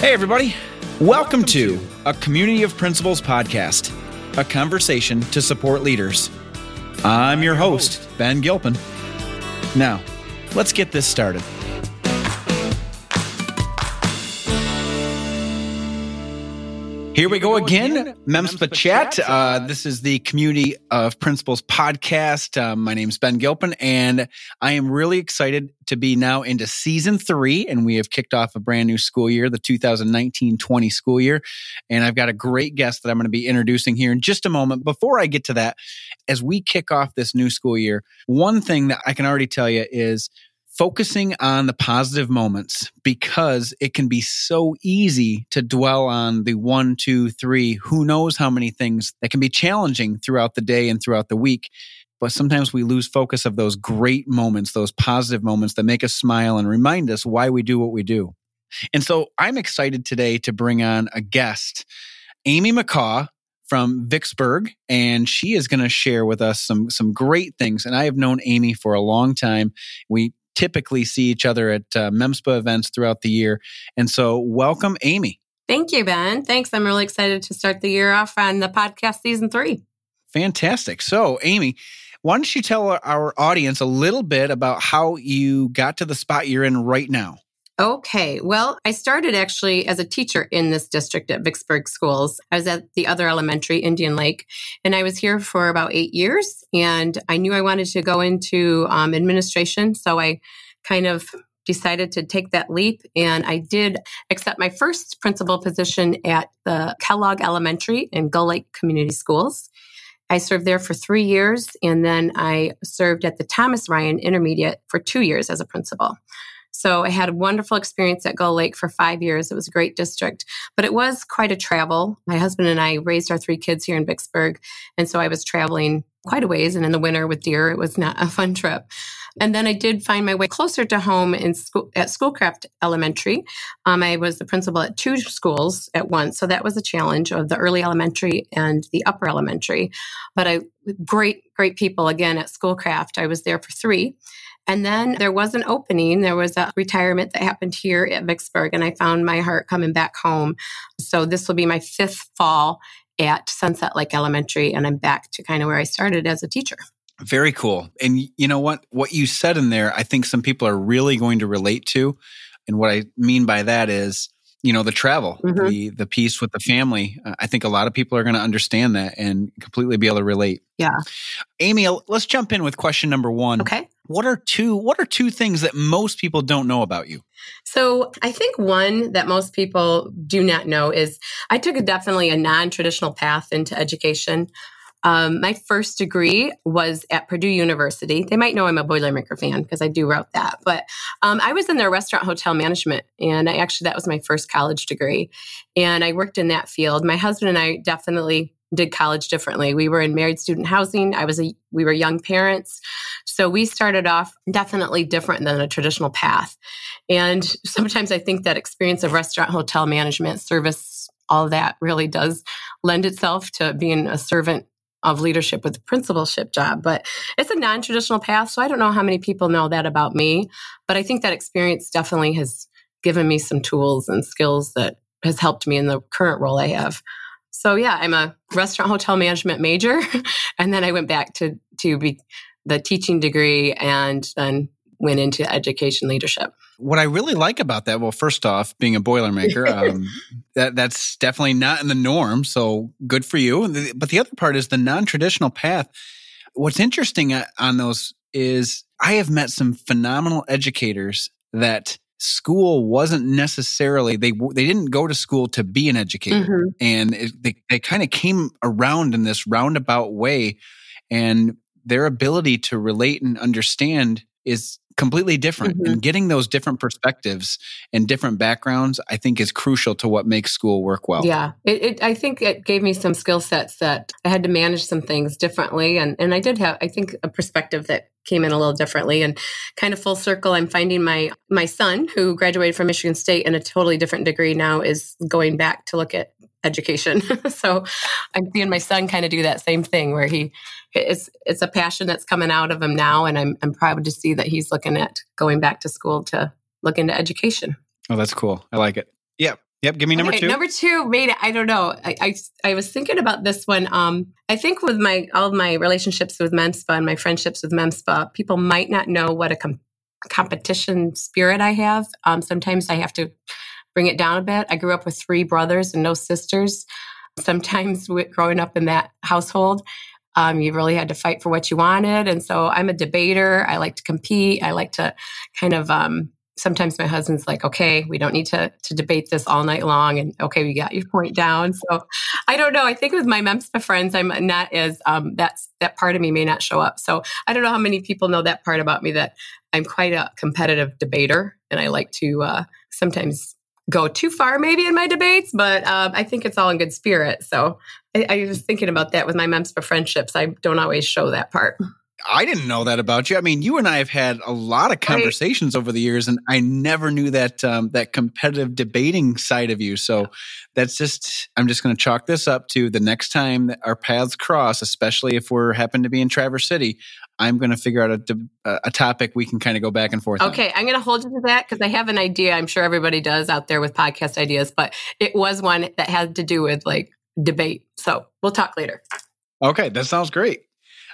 Hey, everybody. Welcome to a Community of Principals podcast, a conversation to support leaders. I'm your host, Ben Gilpin. Now, let's get this started. Here we go again, Memspa Chat. Uh, this is the Community of Principals podcast. Uh, my name is Ben Gilpin, and I am really excited to be now into season three. And we have kicked off a brand new school year, the 2019 20 school year. And I've got a great guest that I'm going to be introducing here in just a moment. Before I get to that, as we kick off this new school year, one thing that I can already tell you is focusing on the positive moments because it can be so easy to dwell on the one, two, three, who knows how many things that can be challenging throughout the day and throughout the week. But sometimes we lose focus of those great moments, those positive moments that make us smile and remind us why we do what we do. And so I'm excited today to bring on a guest, Amie McCaw from Vicksburg, and she is going to share with us some some great things. And I have known Amie for a long time. We typically see each other at uh, MEMSPA events throughout the year. And so, welcome, Amie. Thank you, Ben. Thanks. I'm really excited to start the year off on the podcast season three. Fantastic. So, Amie, why don't you tell our audience a little bit about how you got to the spot you're in right now? Okay. Well, I started actually as a teacher in this district at Vicksburg Schools. I was at the other elementary, Indian Lake, and I was here for about eight years. And I knew I wanted to go into um, administration. So I kind of decided to take that leap. And I did accept my first principal position at the Kellogg Elementary in Gull Lake Community Schools. I served there for three years, and then I served at the Thomas Ryan Intermediate for two years as a principal. So I had a wonderful experience at Gull Lake for five years. It was a great district, but it was quite a travel. My husband and I raised our three kids here in Vicksburg. And so I was traveling quite a ways. And in the winter with deer, it was not a fun trip. And then I did find my way closer to home in school at Schoolcraft Elementary. Um, I was the principal at two schools at once, so that was a challenge of the early elementary and the upper elementary. But I great, great people again at Schoolcraft. I was there for three, and then there was an opening. There was a retirement that happened here at Vicksburg, and I found my heart coming back home. So this will be my fifth fall at Sunset Lake Elementary, and I'm back to kind of where I started as a teacher. Very cool. And you know what? What you said in there, I think some people are really going to relate to. And what I mean by that is, you know, the travel, mm-hmm. the the piece with the family. Uh, I think a lot of people are going to understand that and completely be able to relate. Yeah. Amie, let's jump in with question number 1. Okay what are two what are two things that most people don't know about you so i think one that most people do not know is i took a definitely a non-traditional path into education um, my first degree was at Purdue University. They might know I'm a Boilermaker fan because I do wrote that. But um, I was in their restaurant hotel management, and I actually that was my first college degree, and I worked in that field. My husband and I definitely did college differently. We were in married student housing. I was a we were young parents. So we started off definitely different than a traditional path. And sometimes I think that experience of restaurant hotel management service all that really does lend itself to being a servant of leadership with a principalship job, but it's a non traditional path. So I don't know how many people know that about me, but I think that experience definitely has given me some tools and skills that has helped me in the current role I have. So yeah, I'm a restaurant hotel management major, and then I went back to to be the teaching degree, and then went into education leadership. What I really like about that, well, first off, being a Boilermaker, um, that that's definitely not in the norm. So good for you. But the other part is the non traditional path. What's interesting uh, on those is I have met some phenomenal educators that school wasn't necessarily they they didn't go to school to be an educator mm-hmm. and it, they they kind of came around in this roundabout way and their ability to relate and understand is completely different mm-hmm. and getting those different perspectives and different backgrounds i think is crucial to what makes school work well yeah it, it, i think it gave me some skill sets that i had to manage some things differently and, and i did have i think a perspective that came in a little differently. And kind of full circle i'm finding my my son who graduated from michigan state in a totally different degree now is going back to look at education. So i'm seeing my son kind of do that same thing where he it's it's a passion that's coming out of him now. And i'm, I'm proud to see that he's looking at going back to school to look into education. Oh that's cool. I like it Yep. Give me number Okay, two. Number two made it. I don't know. I, I I was thinking about this one. Um, I think with my all of my relationships with MEMSPA and my friendships with MEMSPA, people might not know what a com- competition spirit I have. Um, sometimes I have to bring it down a bit. I grew up with three brothers and no sisters. Sometimes with, growing up in that household, um, you really had to fight for what you wanted. And so I'm a debater. I like to compete. I like to kind of um, sometimes my husband's like, okay, we don't need to to debate this all night long, and okay, we got your point down. So I don't know. I think with my MEMSPA friends, I'm not as um, that's that part of me may not show up. So I don't know how many people know that part about me that I'm quite a competitive debater, and I like to uh, sometimes go too far maybe in my debates, but um, I think it's all in good spirit. So I, I was thinking about that with my MEMSPA friendships. I don't always show that part. I didn't know that about you. I mean, you and I have had a lot of conversations over the years, and I never knew that um, that competitive debating side of you. So that's just I'm just going to chalk this up to the next time that our paths cross, especially if we're happen to be in Traverse City. I'm going to figure out a, a topic we can kind of go back and forth. Okay, on. I'm going to hold you to that because I have an idea. I'm sure everybody does out there with podcast ideas, but it was one that had to do with like debate. So we'll talk later. Okay, that sounds great.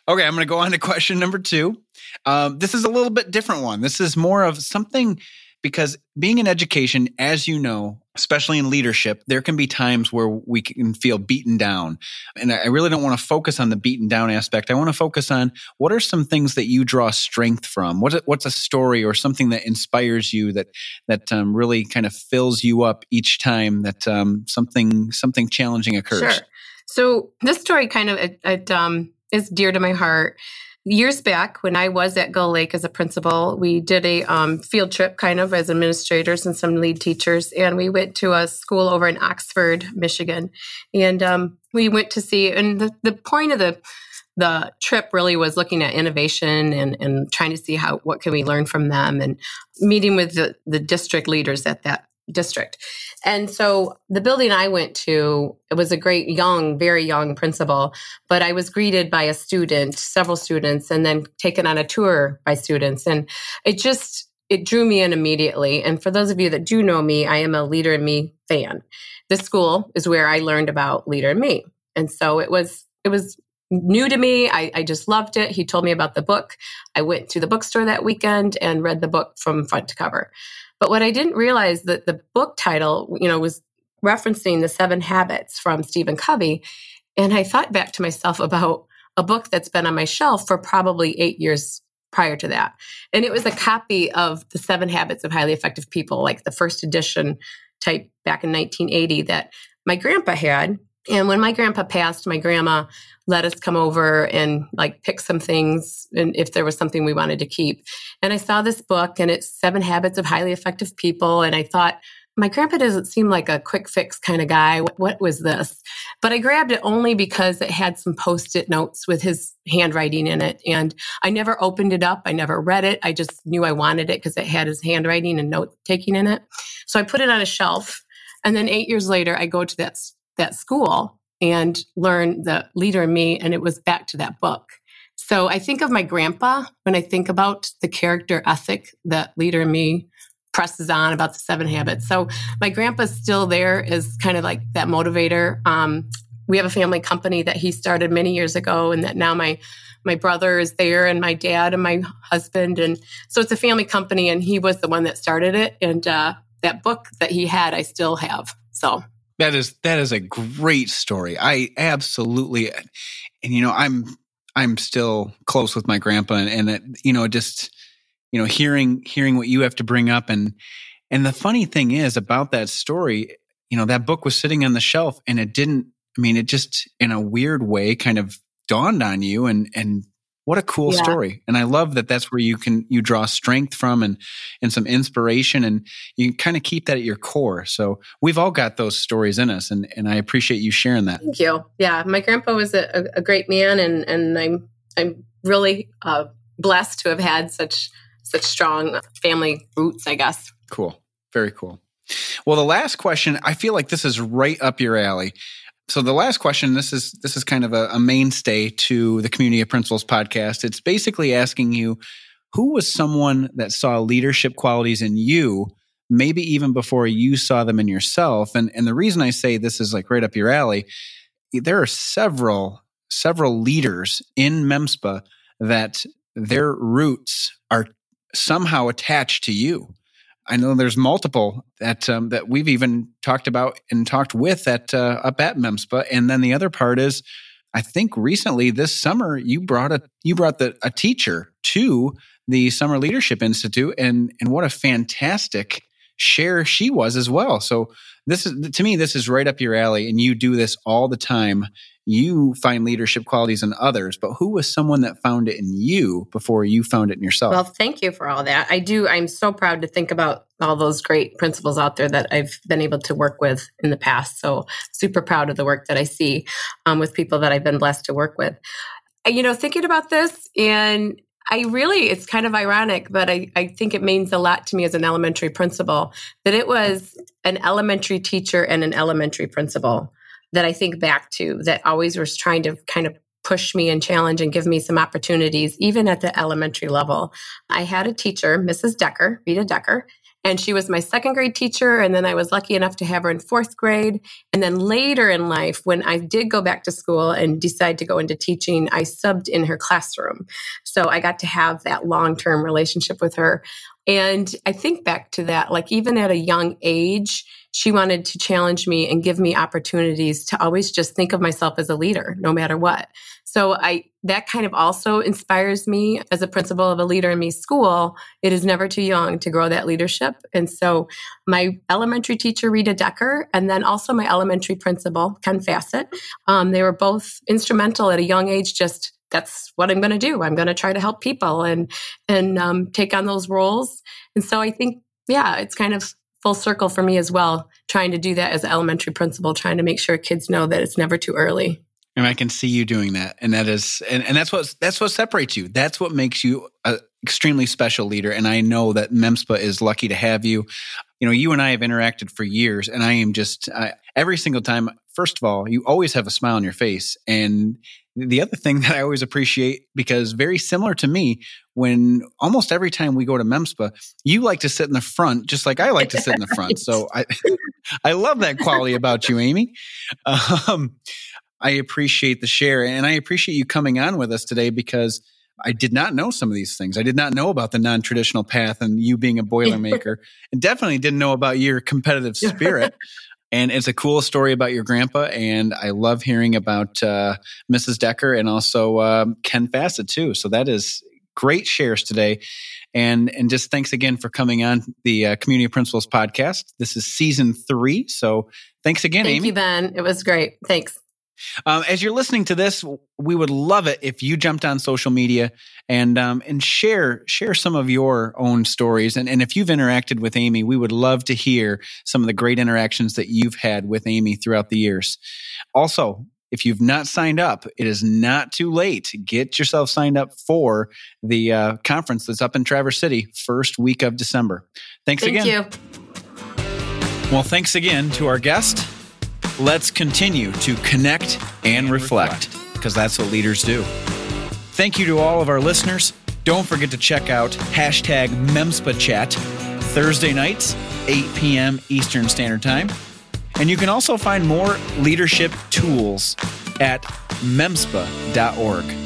Okay, I'm going to go on to question number two. Um, this is a little bit different one. This is more of something because being in education, as you know, especially in leadership, there can be times where we can feel beaten down. And I really don't want to focus on the beaten down aspect. I want to focus on what are some things that you draw strength from? What's a, what's a story or something that inspires you that that um, really kind of fills you up each time that um, something something challenging occurs? Sure. So this story kind of it, it um, is dear to my heart. Years back, when I was at Gull Lake as a principal, we did a um, field trip kind of as administrators and some lead teachers. And we went to a school over in Oxford, Michigan. And um, we went to see, and the, the point of the the trip really was looking at innovation and, and trying to see how what can we learn from them and meeting with the, the district leaders at that district. And so the building I went to, it was a great young, very young principal, but I was greeted by a student, several students, and then taken on a tour by students. And it just, it drew me in immediately. And for those of you that do know me, I am a Leader in Me fan. This school is where I learned about Leader in Me. And so it was, it was new to me. I, I, just loved it. He told me about the book. I went to the bookstore that weekend and read the book from front to cover. But what I didn't realize that the book title, you know, was referencing the seven habits from Stephen Covey. And I thought back to myself about a book that's been on my shelf for probably eight years prior to that. And it was a copy of the seven habits of highly effective people, like the first edition type back in 1980 that my grandpa had. And when my grandpa passed, my grandma let us come over and like pick some things and if there was something we wanted to keep. And I saw this book and it's Seven Habits of Highly Effective People. And I thought, my grandpa doesn't seem like a quick fix kind of guy. What was this? But I grabbed it only because it had some post it notes with his handwriting in it. And I never opened it up. I never read it. I just knew I wanted it because it had his handwriting and note taking in it. So I put it on a shelf. And then eight years later, I go to that, that school and learn the leader in me. And it was back to that book. So I think of my grandpa when I think about the character ethic that leader in me presses on about the seven habits. So my grandpa's still there is kind of like that motivator. Um, we have a family company that he started many years ago, and that now my my brother is there, and my dad and my husband, and so it's a family company. And he was the one that started it, and uh, that book that he had, I still have. So that is that is a great story. I absolutely, and you know, I'm I'm still close with my grandpa, and, and it, you know, just you know, hearing hearing what you have to bring up, and and the funny thing is about that story, you know, that book was sitting on the shelf, and it didn't. I mean, it just in a weird way kind of dawned on you, and and what a cool yeah. story. And i love that that's where you can you draw strength from and and some inspiration and you kind of keep that at your core. So we've all got those stories in us and and i appreciate you sharing that. Thank you. Yeah my grandpa was a, a great man and and i'm i'm really uh, blessed to have had such such strong family roots i guess. Cool. Very cool. Well the last question i feel like this is right up your alley so the last question, this is this is kind of a, a mainstay to the Community of Principals podcast. It's basically asking you, who was someone that saw leadership qualities in you maybe even before you saw them in yourself. And and the reason I say this is like right up your alley, there are several several leaders in MEMSPA that their roots are somehow attached to you. I know there's multiple that um, that we've even talked about and talked with at uh, up at MEMSPA, and then the other part is, I think recently this summer you brought a you brought the, a teacher to the Summer Leadership Institute, and and what a fantastic share she was as well. So this is to me, this is right up your alley, and you do this all the time. You find leadership qualities in others, but who was someone that found it in you before you found it in yourself? Well, thank you for all that. I do. I'm so proud to think about all those great principals out there that I've been able to work with in the past. So super proud of the work that I see um, with people that I've been blessed to work with. You know, thinking about this and I really, it's kind of ironic, but I, I think it means a lot to me as an elementary principal that it was an elementary teacher and an elementary principal that I think back to that always was trying to kind of push me and challenge and give me some opportunities, even at the elementary level. I had a teacher, Mrs. Decker, Rita Decker, and she was my second grade teacher. And then I was lucky enough to have her in fourth grade. And then later in life, when I did go back to school and decide to go into teaching, I subbed in her classroom. So I got to have that long term relationship with her. And I think back to that, like even at a young age, she wanted to challenge me and give me opportunities to always just think of myself as a leader, no matter what. So I that kind of also inspires me as a principal of a leader in me school. It is never too young to grow that leadership. And so my elementary teacher, Rita Decker, and then also my elementary principal, Ken Fassett, um, they were both instrumental at a young age, just that's what I'm going to do. I'm going to try to help people and and um, take on those roles. And so I think, yeah, it's kind of full circle for me as well. Trying to do that as an elementary principal, trying to make sure kids know that it's never too early. And I can see you doing that, and that is, and, and that's what that's what separates you. That's what makes you an extremely special leader. And I know that MEMSPA is lucky to have you. You know, you and I have interacted for years, and I am just I, every single time. First of all, you always have a smile on your face, and the other thing that I always appreciate, because very similar to me, when almost every time we go to MEMSPA, you like to sit in the front, just like I like to sit in the front. So I, I love that quality about you, Amie. Um, I appreciate the share, and I appreciate you coming on with us today because I did not know some of these things. I did not know about the non-traditional path and you being a boilermaker, and definitely didn't know about your competitive spirit. And it's a cool story about your grandpa. And I love hearing about uh, Mrs. Decker and also um, Ken Fassett, too. So that is great shares today. And, and just thanks again for coming on the uh, Community Principals podcast. This is season three. So thanks again, Thank Amie. Thank you, Ben. It was great. Thanks. Um, as you're listening to this, we would love it if you jumped on social media and um, and share share some of your own stories. And, and if you've interacted with Amie, we would love to hear some of the great interactions that you've had with Amie throughout the years. Also, if you've not signed up, it is not too late. Get yourself signed up for the uh, conference that's up in Traverse City, first week of December. Thanks Thank again. Thank you. Well, thanks again to our guest. Let's continue to connect and reflect because that's what leaders do. Thank you to all of our listeners. Don't forget to check out hashtag MemspaChat Thursday nights, 8 p.m. Eastern Standard Time. And you can also find more leadership tools at memspa.org.